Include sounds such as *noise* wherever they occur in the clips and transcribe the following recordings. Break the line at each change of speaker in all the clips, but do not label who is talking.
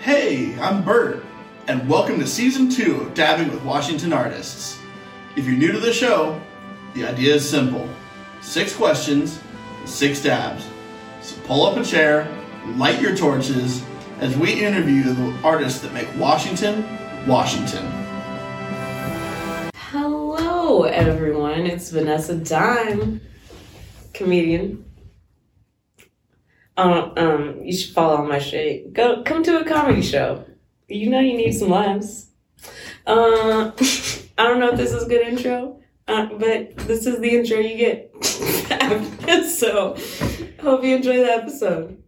Hey, I'm Bert, and welcome to season two of Dabbing with Washington Artists. If you're new to the show, the idea is simple six questions, six dabs. So pull up a chair, light your torches, as we interview the artists that make Washington, Washington.
Hello, everyone. It's Vanessa Dime, comedian. Um, um, you should follow my shit. Go, come to a comedy show. You know you need some laughs. Uh, *laughs* I don't know if this is a good intro, uh, but this is the intro you get. *laughs* so, hope you enjoy the episode.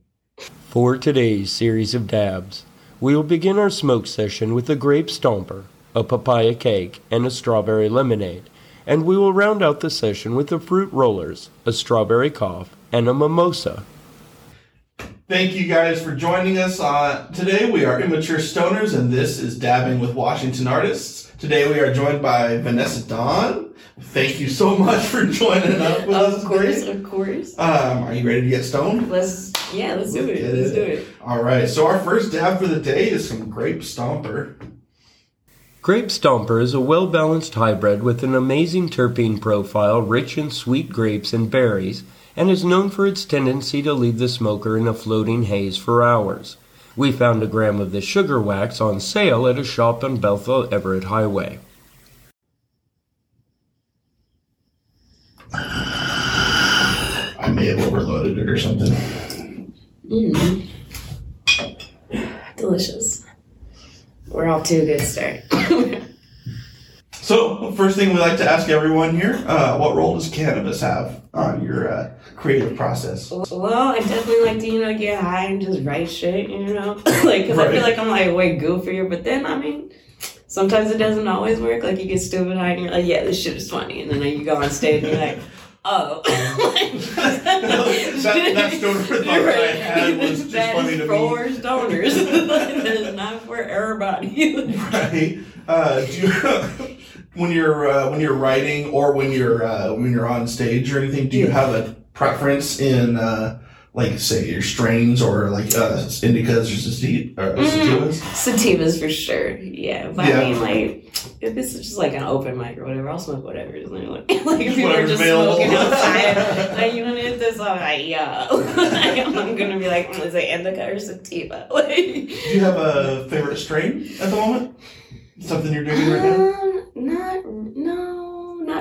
For today's series of dabs, we will begin our smoke session with a grape stomper, a papaya cake, and a strawberry lemonade, and we will round out the session with the fruit rollers, a strawberry cough, and a mimosa.
Thank you guys for joining us. Uh, today we are Immature Stoners, and this is Dabbing with Washington Artists. Today we are joined by Vanessa Dawn. Thank you so much for joining up with us.
Of course,
today.
of course.
Um, are you ready to get stoned?
Let's yeah, let's do
Let's
it. Let's
it.
do it.
All right. So our first dab for the day is some grape stomper.
Grape Stomper is a well balanced hybrid with an amazing terpene profile rich in sweet grapes and berries, and is known for its tendency to leave the smoker in a floating haze for hours. We found a gram of this sugar wax on sale at a shop on Bothell Everett Highway.
I may have overloaded it or something.
Mm. Delicious. We're off to a good start. *laughs*
So first thing we like to ask everyone here: uh, What role does cannabis have on your uh, creative process?
well, I definitely like to, you know, get high and just write shit, you know? *laughs* like, cause I feel like I'm like way goofier, but then, I mean, sometimes it doesn't always work. Like, you get stupid high and you're like, yeah, this shit is funny. And then you go on stage and you're like, oh. *laughs* *laughs*
that, that stoner thought that I had was just
That
funny
is
to
for
me.
stoners. that is not for everybody.
Right? Uh, do you, when you're uh, when you're writing or when you're uh, when you're on stage or anything, do you
Yeah.
have a preference in uh, like say your strains or like uh, indicas or sati- or
Mm.
sativas?
Sativas for sure, yeah. But
Yeah.
I mean, like, if it's just like an open mic or whatever, I'll smoke whatever. It's *laughs* like, like if people are just
available.
smoking outside, *laughs* like, you know, if this, I'm like, yeah. *laughs* I'm gonna be like, is it indica or sativa? Like,
Do you have a favorite strain at the moment? Something you're doing right now?
um, not, no,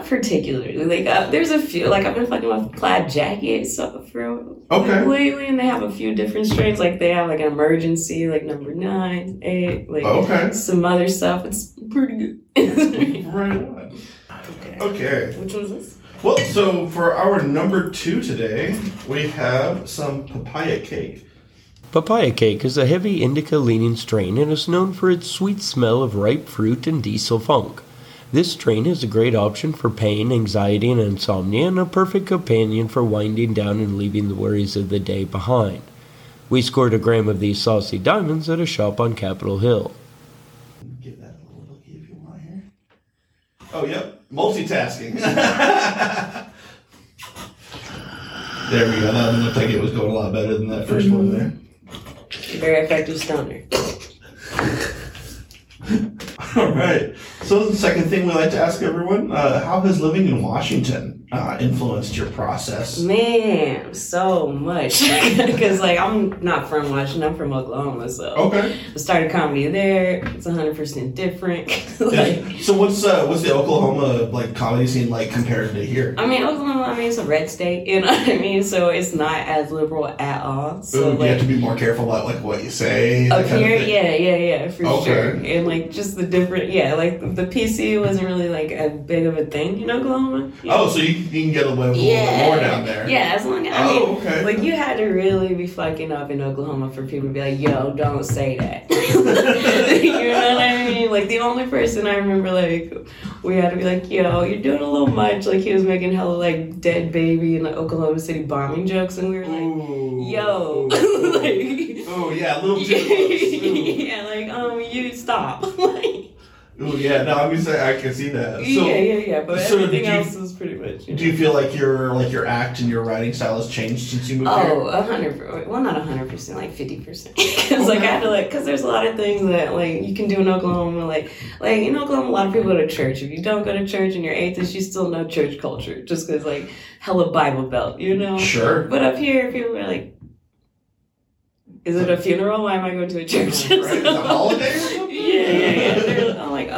not particularly. Like, uh, there's a few, like, I've been fucking with plaid jackets so, for
Okay.
lately, and they have a few different strains. Like, they have like an emergency, like number nine, eight, like
Okay.
some other stuff. It's pretty good.
Right on.
okay.
Okay.
Which one's this?
Well, so for our number two today, we have some papaya cake.
Papaya cake is a heavy indica leaning strain and is known for its sweet smell of ripe fruit and diesel funk. This strain is a great option for pain, anxiety, and insomnia, and a perfect companion for winding down and leaving the worries of the day behind. We scored a gram of these saucy diamonds at a shop on Capitol Hill.
Give that a little looky if you want here. Oh, yep. Multitasking. *laughs* there we go. That one looked like it was going a lot better than that 1st one there.
Very effective stoner. *laughs*
All right. So the second thing we like to ask everyone: uh, How has living in Washington uh, influenced your process?
Man, so much. *laughs* Because, like, I'm not from Washington, I'm from Oklahoma, so
Okay.
I started comedy there. It's 100% different. *laughs* like,
so what's uh, what's the Oklahoma like comedy scene like compared to here?
I mean, Oklahoma, I mean, it's a red state, *laughs* you know what I mean? So it's not as liberal at all. So,
Ooh, you have to be more careful about like what you say.
Up
kind of
here, yeah, yeah, yeah, for
Okay.
sure. And like just the different, yeah, like the PC wasn't really like a big of a thing you in Oklahoma. you
Oh,
know?
so you, you can get away with a little more down there.
Yeah, as long as I
Oh,
mean,
okay.
like you had to really be fucking up in Oklahoma for people to be like, "Yo, don't say that." *laughs* you know what I mean? Like the only person I remember, like we had to be like, "Yo, you're doing a little much." Like he was making hella like dead baby and like Oklahoma City bombing jokes, and we were like,
Ooh.
"Yo." *laughs* like,
Oh yeah, a little too close. Ooh. *laughs*
yeah, like um, you stop. like,
Ooh, yeah, no, I'm saying I can see that. So,
yeah, yeah, yeah. But
so
everything
you-
else is pretty much. You know.
do you feel like your like your act and your writing style has changed since you moved here?
Oh, a hundred. Well, not a hundred percent, like fifty percent. *laughs* Because like I had to like, because there's a lot of things that like you can do in Oklahoma. Like, like in Oklahoma, a lot of people go to church. If you don't go to church and you're atheist, you still know church culture, just because like hella Bible belt, you know.
Sure.
But up here, people are like, "Is it a funeral? Why am I going to a church?"
Right, a holiday or *laughs* something?
Yeah, yeah,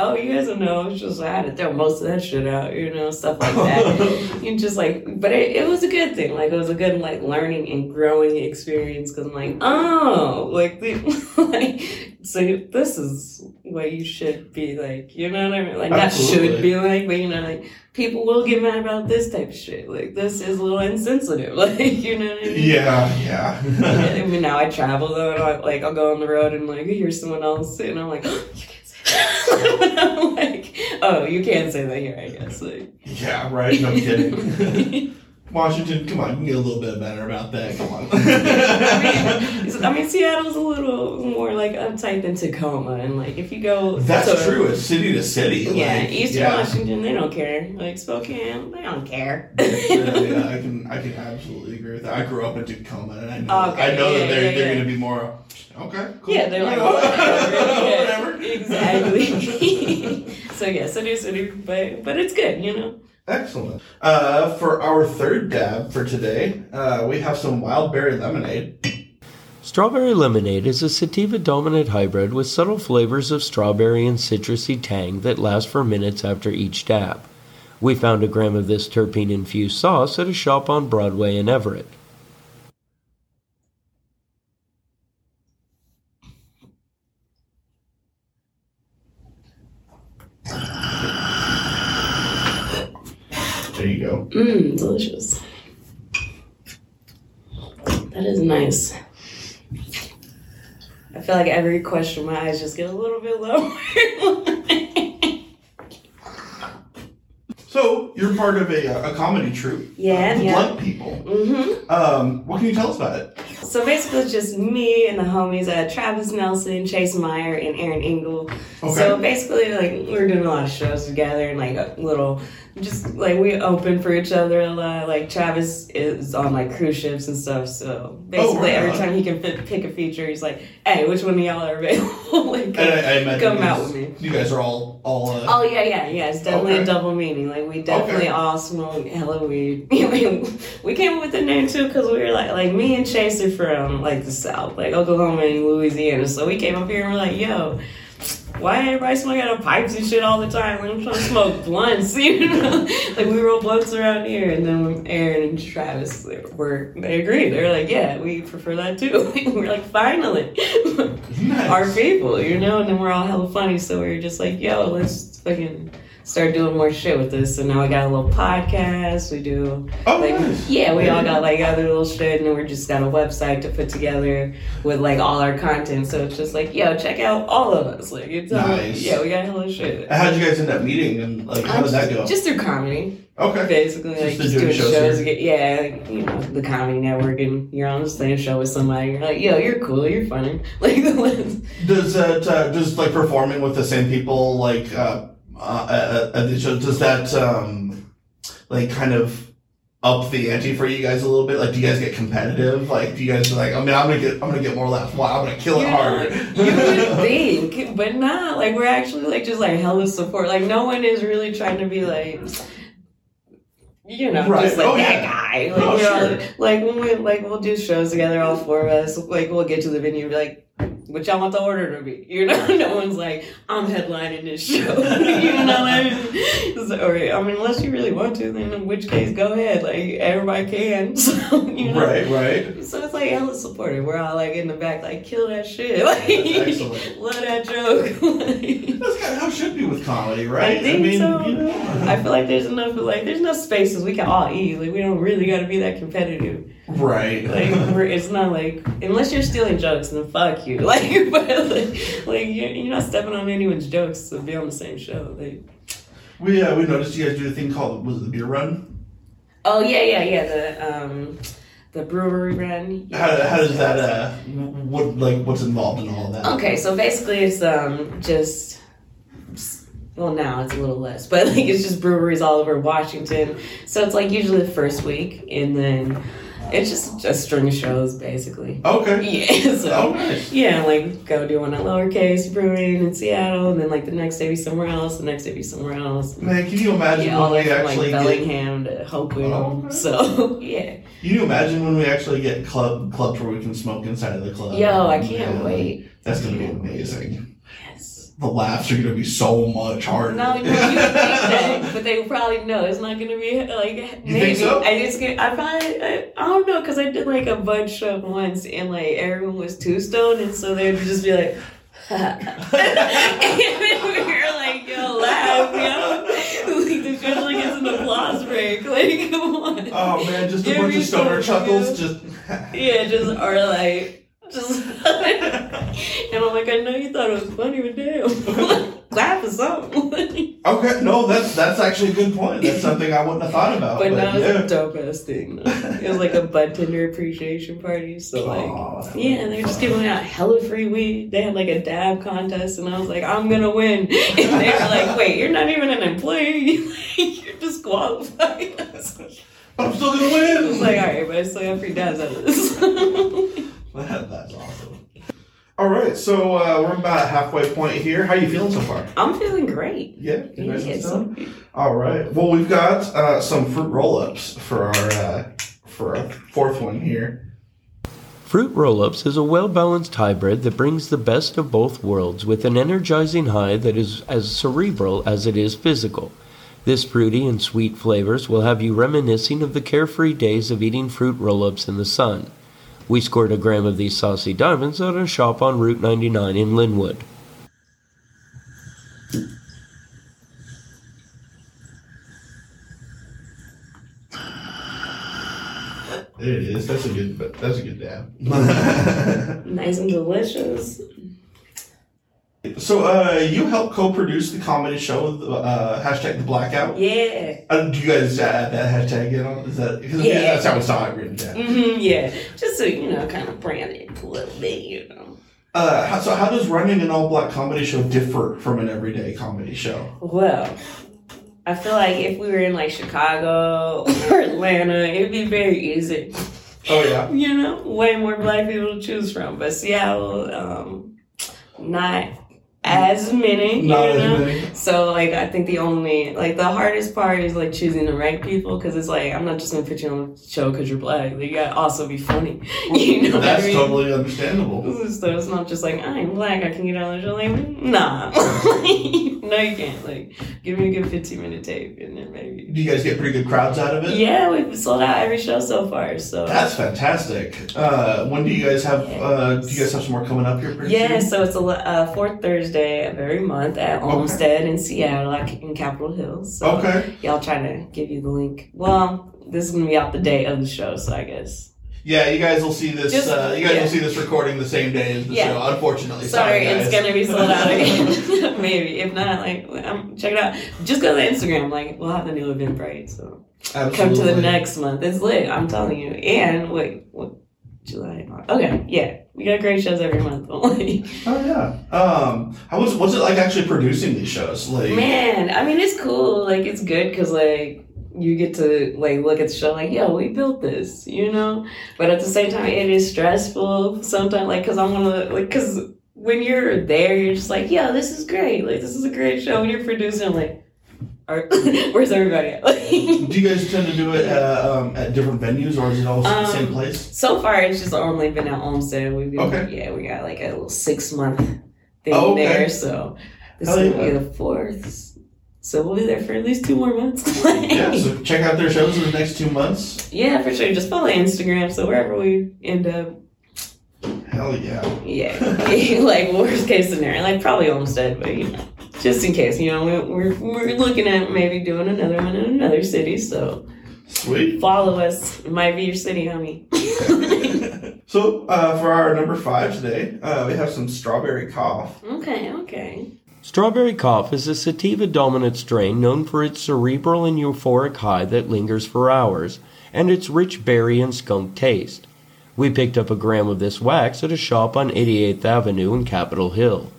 oh, you guys don't know. It's just I had to throw most of that shit out, you know, stuff like that. *laughs* you just like, but it, it was a good thing. Like it was a good like learning and growing experience because I'm like, oh, like the *laughs* like, so this is what you should be like. You know what I mean? Like not should be like, but you know, like people will get mad about this type of shit. Like this is a little insensitive. *laughs* Like you know what I mean?
Yeah, yeah.
I mean, now I travel though, and I, like I'll go on the road and like hear someone else, and I'm like, *gasps* you can't say that. I'm like, oh, you can't say that here, I guess. Like,
yeah, right. No kidding. *laughs* Washington, come on, you can get a little bit better about that. Come on.
I *laughs* mean, I mean, Seattle's a little more like uptight than Tacoma, and like if you go,
That's
to-
true. It's city to city.
Yeah,
like,
Eastern
yeah.
Washington, they don't care. Like Spokane, they don't care. *laughs*
yeah, yeah, I can I can absolutely agree with that. I grew up in Tacoma, and I know
okay,
I know
yeah,
that they're
yeah,
they're
yeah.
going to be more okay. Cool.
Yeah, they're like, whatever. *laughs*
whatever.
Exactly. so yeah, city to city, but but it's good, you know.
Excellent. Uh, for our third dab for today, uh, we have some wild berry lemonade.
Strawberry lemonade is a sativa dominant hybrid with subtle flavors of strawberry and citrusy tang that last for minutes after each dab. We found a gram of this terpene infused sauce at a shop on Broadway in Everett.
Mmm, delicious. That is nice. I feel like every question my eyes just get a little bit lower. *laughs*
So you're part of a, a comedy troupe.
Yeah,
uh,
yeah.
Blunt People.
Mm-hmm.
Um, what can you tell us about it?
So basically, it's just me and the homies, uh, Travis Nelson, Chase Meyer, and Aaron Engel.
Okay.
So basically, like we're doing a lot of shows together, and like a little, just like we open for each other a lot. Like Travis is on like cruise ships and stuff. So basically,
right
every
on.
time he can fit, pick a feature, he's like, "Hey, which one of y'all are available?" *laughs* like,
And I, I
come out
guys,
with me.
You guys are all all. Uh,
Oh yeah, yeah, yeah. It's definitely
Okay.
a double meaning. Like we definitely
Okay.
all smoke hella weed. *laughs* I mean, we came up with the name too because we were like, like me and Chase are from like the South, like Oklahoma and Louisiana. So we came up here and we're like, yo. Why everybody smoking out of pipes and shit all the time? Like, I'm trying to smoke *laughs* blunts, you know? *laughs* like we roll blunts around here, and then when Aaron and Travis were they agreed. They were like, yeah, we prefer that too. *laughs* we're like, finally,
nice.
our people, you know, and then we're all hella funny, so we're just like, yo, let's fucking start doing more shit with this. So now we got a little podcast, we do
oh,
like
nice.
yeah, we all got like other little shit and we're just got a website to put together with like all our content. So it's just like, yo, check out all of us. Like it's all-
Nice.
yeah, we got hella shit.
How'd you guys end up meeting and like how
Um,
did that go?
Just through comedy.
okay.
Basically,
Just
like just
do
doing
shows
shows, again. Yeah, like, you know, the comedy network, and you're on the same show with somebody. You're like, yo, you're cool, you're funny. *laughs* Like,
Does that uh, does like performing with the same people like uh, uh, at? Does that um, like kind of up the ante for you guys a little bit? Like, do you guys get competitive? Like, do you guys like? I mean, I'm gonna get I'm gonna get more laughs. Wow, I'm gonna kill it
you know,
harder. *laughs*
you would think, but not. Like, we're actually like just like hella support. Like, no one is really trying to be like. You know,
Right.
just like
Oh,
that
yeah.
guy. Like,
Oh,
we're all-
sure.
like when we like we'll do shows together, all four of us. Like we'll get to the venue, and be like, "What y'all want the order to be?" You know, *laughs* no one's like, "I'm headlining this show." *laughs* you know what I mean? So, or I mean, unless you really want to, then in which case, go ahead. Like everybody can. *laughs* So you know,
Right, right.
so it's like hella supportive. We're all like in the back, like kill that shit, like love that joke. Like,
That's kind of how it should be with comedy, right?
I think so.
you know.
I feel like there's enough, like there's enough spaces we can all eat. Like we don't really got to be that competitive.
Right. *laughs*
Like it's not like unless you're stealing jokes, then fuck you. *laughs* Like, but like, like you're, you're not stepping on anyone's jokes to be on the same show. Like,
we uh, we noticed you guys do a thing called was it the beer run?
oh yeah, yeah, yeah. The um, the brewery run.
How, how does that uh what like what's involved in all that?
Okay, so basically it's um just well now it's a little less, but *laughs* like it's just breweries all over Washington. So it's like usually the first week, and then it's just a string of shows basically.
Okay.
Yeah, *laughs* so
Oh, nice.
yeah, like go do one at Lowercase Brewing in Seattle, and then like the next day be somewhere else, the next day be somewhere else.
Man, can you imagine
Yeah,
when we
from
actually
like
get?
Bellingham to Hopewood.
Oh, okay.
So *laughs* yeah,
Can you imagine when we actually get club clubs where we can smoke inside of the club?
yo, I can't
Man,
wait.
That's gonna be amazing.
Yes.
The laughs are gonna be so much harder.
No, no, you think that, but they probably know it's not gonna be like maybe.
think so?
I just get, I probably, I, I don't know, cause I did like a bud show once, and like everyone was two stoned, and so they'd just be like. *laughs* and then we were like, yo, laugh, yo. Like, the judge like gets an applause break. Like, *laughs* come on.
Oh man, just a
Give
bunch of stoner chuckles. Just.
Yeah, just, or like, just. *laughs* and I'm like, I know you thought it was funny, but damn. *laughs* laugh or something. *laughs*
Okay, no, that's that's actually a good point. That's something I wouldn't have thought about.
But
But,
no,
yeah.
it's a dope ass thing. though. It was like a bud tender appreciation party. So like,
Aw.
yeah, and they're just giving out hella free weed. They had like a dab contest, and I was like, I'm gonna win. And they were like, Wait, you're not even an employee. you're disqualified. Was
I'm still gonna win.
It's like, all right, but I still got free dabs out of this.
That- *laughs* that's awesome. All right, so uh, we're about halfway point here. How you feeling so far?
I'm feeling great.
Yeah, you
Yeah, so-
All right. Well, we've got uh, some fruit roll-ups for our uh, for our fourth one here.
Fruit Roll Ups is a well balanced hybrid that brings the best of both worlds with an energizing high that is as cerebral as it is physical. This fruity and sweet flavors will have you reminiscing of the carefree days of eating fruit roll ups in the sun. We scored a gram of these saucy diamonds at a shop on Route 99 in Lynnwood.
There it is. That's a good. That's a good dab. *laughs*
Nice and delicious.
So, uh, you helped co-produce the comedy show with uh, hashtag the blackout.
Yeah.
Uh, do you guys add that hashtag in on? Is that because
Yeah.
that's how we saw it written down?
hmm yeah. Just so you know, kind of brand it a little bit, you know.
Uh, how, so how does running an all-black comedy show differ from an everyday comedy show?
Well, I feel like if we were in like Chicago *laughs* or Atlanta, it'd be very easy.
Oh yeah.
You know, way more black people to choose from. But Seattle, um, not as many.
Not
you
as many.
So like I think the only like the hardest part is like choosing the right people because it's like I'm not just gonna put you on the show because you're black. Like, you gotta also be funny. *laughs* you know
That's
I mean?
totally understandable.
So it's not just like I'm black. I can get on the show. Like nah, *laughs* no, you can't. Like give me a good 15 minute tape and then maybe.
Do you guys get pretty good crowds out of it?
Yeah, we've sold out every show so far. So
That's fantastic. Uh, when do you guys have? Uh, do you guys have some more coming up here? Pretty
Yeah,
soon?
so it's a uh, fourth Thursday of every month at
Okay.
In Seattle, like in Capitol Hill. So
Okay.
y'all trying to give you the link. Well, this is gonna be out the day of the show, so I guess.
Yeah, you guys will see this.
Just-
uh, you guys
yeah.
will see this recording the same day as the
Yeah.
show. Unfortunately,
Sorry,
guys.
it's gonna be sold out *laughs* again. *laughs* Maybe if not, like um, check it out. Just go to Instagram. Like we'll have the new event Eventbrite. So
Absolutely.
come to the next month. It's lit. I'm telling you. And wait, what? July. Okay, yeah, we got great shows every month. Like,
Oh yeah. Um, how was what's it like actually producing these shows? Like,
Man, I mean, it's cool. Like, it's good because, like, you get to, like, look at the show, like, yo, we built this, you know? But at the same time, it is stressful sometimes, like, because I'm one of the, like, because when you're there, you're just like, yo, this is great. Like, this is a great show. When you're producing, I'm like, are, *laughs* where's everybody at? *laughs*
Do you guys tend to do it uh, um, at different venues, or is it all the same
Um,
place?
so far, it's just only been at Olmsted. We've been,
Okay.
yeah, we got, like, a little six month thing
Oh, okay.
there. So this
Hell
will
yeah.
be the fourth. So we'll be there for at least two more months. *laughs*
Yeah. So check out their shows in the next two months.
Yeah, for sure. Just follow Instagram. So wherever we end up,
Hell yeah.
yeah, like worst case scenario, like probably Olmsted, but you know, just in case, you know, we- we're we're looking at maybe doing another one in another city. So
Sweet.
follow us. It might be your city, homie. *laughs*
So uh, for our number five today, uh, we have some strawberry cough.
okay, okay.
Strawberry Cough is a sativa dominant strain known for its cerebral and euphoric high that lingers for hours, and its rich berry and skunk taste. We picked up a gram of this wax at a shop on 88th Avenue in Capitol Hill.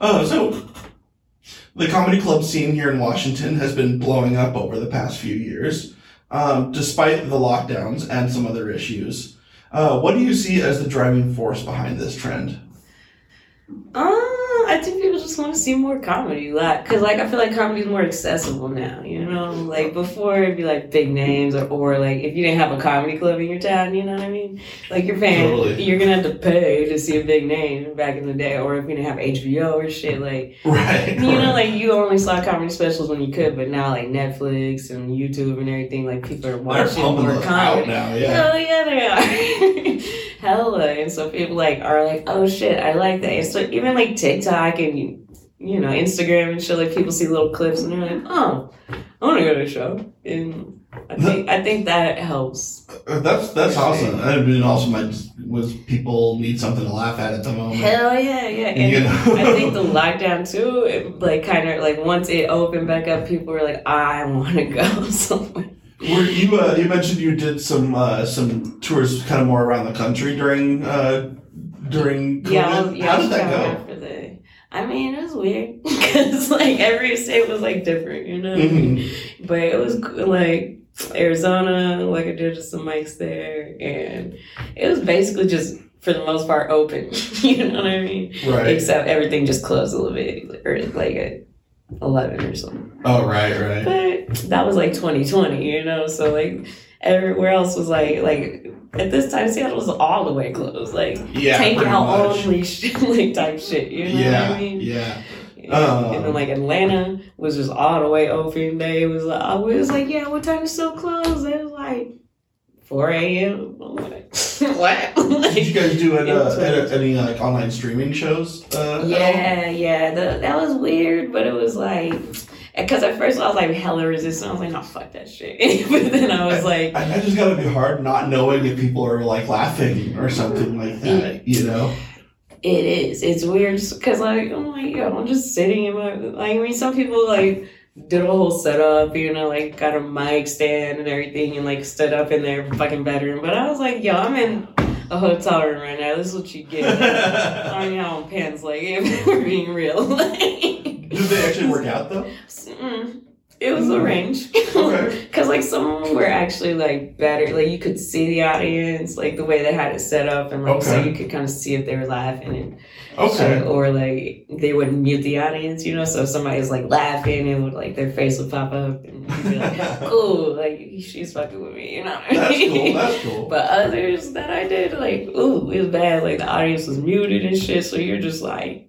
Uh, so, the comedy club scene here in Washington has been blowing up over the past few years, um, despite the lockdowns and some other issues. Uh, what do you see as the driving force behind this trend?
Uh, I think people just want to see more comedy, like, cause like I feel like comedy's more accessible now. You know, like before it'd be like big names, or, or like if you didn't have a comedy club in your town, you know what I mean? Like you're paying,
Totally.
you're gonna have to pay to see a big name back in the day, or if you didn't have HBO or shit, like
Right.
you know, like you only saw comedy specials when you could, but now like Netflix and YouTube and everything, like people are watching more comedy.
out now, oh, yeah.
Hell yeah, they are. *laughs* Hella. And so people like are like, oh shit, I like that. And so even like TikTok and you know Instagram and shit, like people see little clips and they're like, oh, I want to go to a show. And I think I think that helps.
Uh, That's that's awesome.
sure.
I mean, also my was people need something to laugh at at the moment.
Hell yeah, yeah. And
You know?
I think the lockdown too, it, like kind of like once it opened back up, people were like, I want to go *laughs* somewhere.
Were you uh, you mentioned you did some uh, some tours kind of more around the country during uh, during COVID.
Yeah, yeah,
How did that go?
After the, I mean, it was weird *laughs* because like every state was like different, you know.
Mm-hmm.
But it was like Arizona, like I did some mics there, and it was basically just for the most part open. *laughs* you know what I mean?
Right.
Except everything just closed a little bit, or like 11 or something.
Oh, right, right.
But that was like 2020, you know? So, like, everywhere else was like, like, at this time, Seattle was all the way closed. Like,
yeah, all
only *laughs* shit, like type shit, you know
yeah,
what I mean?
Yeah.
And then um, like Atlanta was just all the way open. They was uh, like, I was like, yeah, what time is so close? It was like 4 a.m. I'm like, what?
Did you guys do any, uh,
Into-
any, any like online streaming shows? Uh, at
yeah, yeah, the, that was weird, but it was like. Because at first I was like hella resistant. I was like, no, fuck that shit. *laughs* but then I was like,
I, I just gotta be hard not knowing if people are like laughing or something like that. You know?
It is. It's weird because like I'm like yo, I'm just sitting in my like. I mean, some people like did a whole setup, you know, like got a mic stand and everything, and like stood up in their fucking bedroom. But I was like, yo, I'm in a hotel room right now. This is what you get. *laughs* I mean, on pants, like *laughs* if we're being real. like, *laughs*
Did they actually work out though?
Mm, it was mm-hmm. arranged. *laughs*
Okay. *laughs*
Cause like some of them were actually like better. Like you could see the audience, like the way they had it set up, and like so you could kind of see if they were laughing and
Okay.
shit, or like they wouldn't mute the audience, you know. So if somebody's like laughing, it would like their face would pop up, and you'd be like, *laughs* "Cool, like she's fucking with me," you know. What I
That's
mean?
cool. That's cool.
But others that I did, like, ooh, it was bad. Like the audience was muted and shit, so you're just like.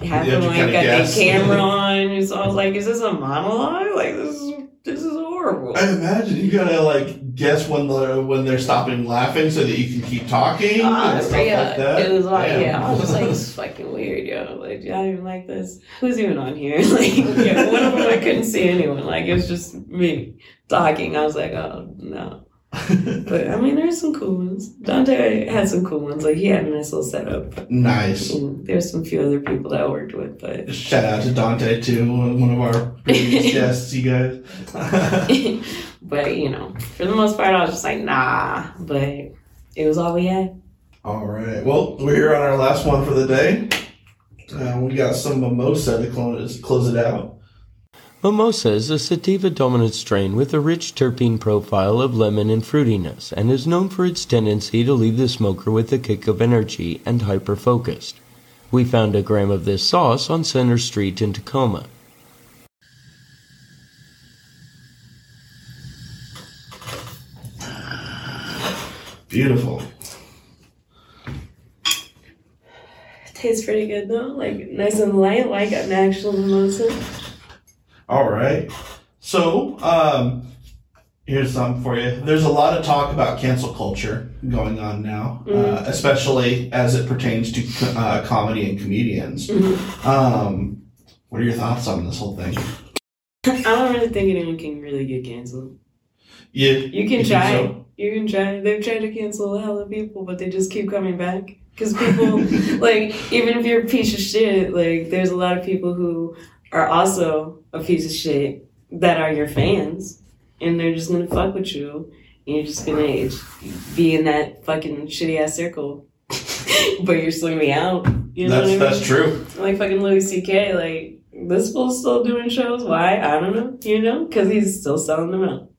Half
You
of them like
kinda
got
guess.
the camera on, and so I was like, "Is this a monologue? Like this is this is horrible."
I imagine you gotta like guess when the when they're stopping laughing so that you can keep talking
Oh,
and stuff
yeah.
like that.
It was like,
Damn.
yeah, I was just like, it's *laughs* fucking weird, yo. Like, I don't even like this? Who's even on here? *laughs* Like, yeah, one of them I couldn't see anyone. Like, it was just me talking. I was like, oh, no. But I mean, there's some cool ones. Dante had some cool ones. Like, he had a nice little setup.
nice.
And there's some few other people that I worked with, but.
Shout out to Dante too, one of our previous *laughs* guests, you guys. *laughs*
but, you know, for the most part, I was just like, nah. But it was all we had.
All right. Well, we're here on our last one for the day. Uh, we got some mimosa to close, close it out.
Mimosa is a sativa dominant strain with a rich terpene profile of lemon and fruitiness and is known for its tendency to leave the smoker with a kick of energy and hyper focused. We found a gram of this sauce on Center Street in Tacoma.
Beautiful.
Tastes pretty good though. Like, nice and light, like an actual mimosa.
All right. So, um, here's something for you. There's a lot of talk about cancel culture going on now, uh,
Mhm.
especially as it pertains to uh, comedy and comedians.
Mhm.
Um, what are your thoughts on this whole thing?
I don't really think anyone can really get canceled.
Yeah,
You can
think
try.
so?
You can try. They've tried to cancel a hell of people, but they just keep coming back. Because people, *laughs* like, even if you're a piece of shit, like, there's a lot of people who are also a piece of shit that are your fans, and they're just gonna fuck with you, and you're just gonna be in that fucking shitty ass circle. *laughs* but you're still gonna be out. You know
that's
I mean?
that's true.
Like fucking Louis C.K. Like this fool's still doing shows. Why? I don't know. You know, because he's still selling them out.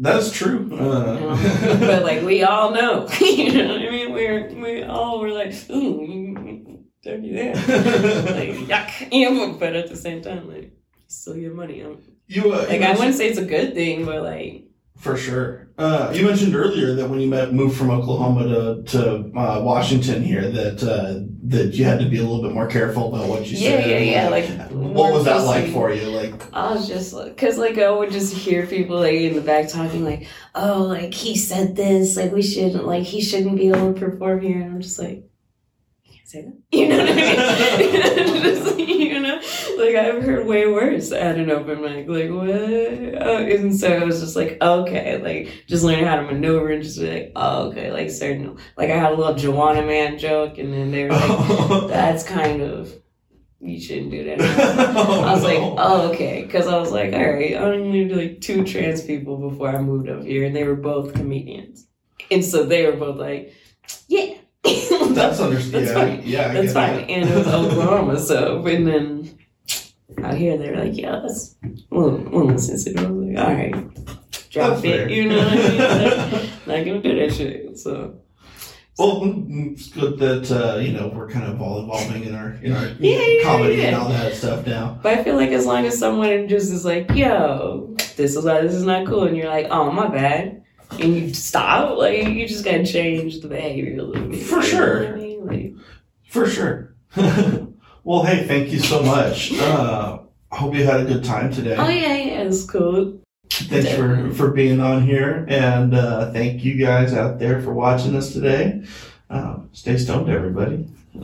That's true.
You uh. know? but like we all know. *laughs* you know what I mean? We're we all were like, ooh, don't do that. *laughs* like yuck. *laughs* You know, but at the same time, like you still get money. Um,
you, uh,
Like
you
I wouldn't say it's a good thing, but like
For sure. Uh, you mentioned earlier that when you met, moved from Oklahoma to to uh, Washington here, that uh, that you had to be a little bit more careful about what you
Yeah,
said.
yeah, yeah, yeah. like,
what was that like for you? Like,
I was just cause like I would just hear people like in the back talking like, oh, like he said this, like we shouldn't, like he shouldn't be able to perform here, and I'm just like, you can't say that, *laughs* you know what I mean? *laughs* Just, you know, like I've heard way worse at an open mic, like what? Oh, and so I was just like, okay, like just learning how to maneuver and just be like, oh, okay, like certain, like I had a little Joanna Man joke, and then they were like, *laughs* that's kind of. You shouldn't do that. I was like, oh, okay. Because I was like, all right, I only knew like two trans people before I moved up here, and they were both comedians. And so they were both like, yeah. *laughs*
that's understandable.
That's fine.
yeah,
That's fine.
that.
And it was Oklahoma, so, and then out here they were like, yeah, that's, we'll, we'll listen. I was like, all right, drop
That's
it.
fair.
You know what I mean? *laughs* Like, not gonna do that shit. So,
Well, mm, it's good that uh, you know we're kind of all evolving in our in our *laughs*
Yeah, yeah,
comedy
yeah.
and all that stuff now.
But I feel like as long as someone just is like, yo, this is why this is not cool, and you're like, oh, my bad, and you stop, like, you just gotta change the behavior a little bit.
For
You know
sure.
I mean? Like,
For sure. *laughs* well, hey, thank you so much. Uh, hope you had a good time today.
oh, yeah, yeah, it's cool.
Thanks for, for being on here, and uh, thank you guys out there for watching us today. Um, stay stoned, everybody. *laughs*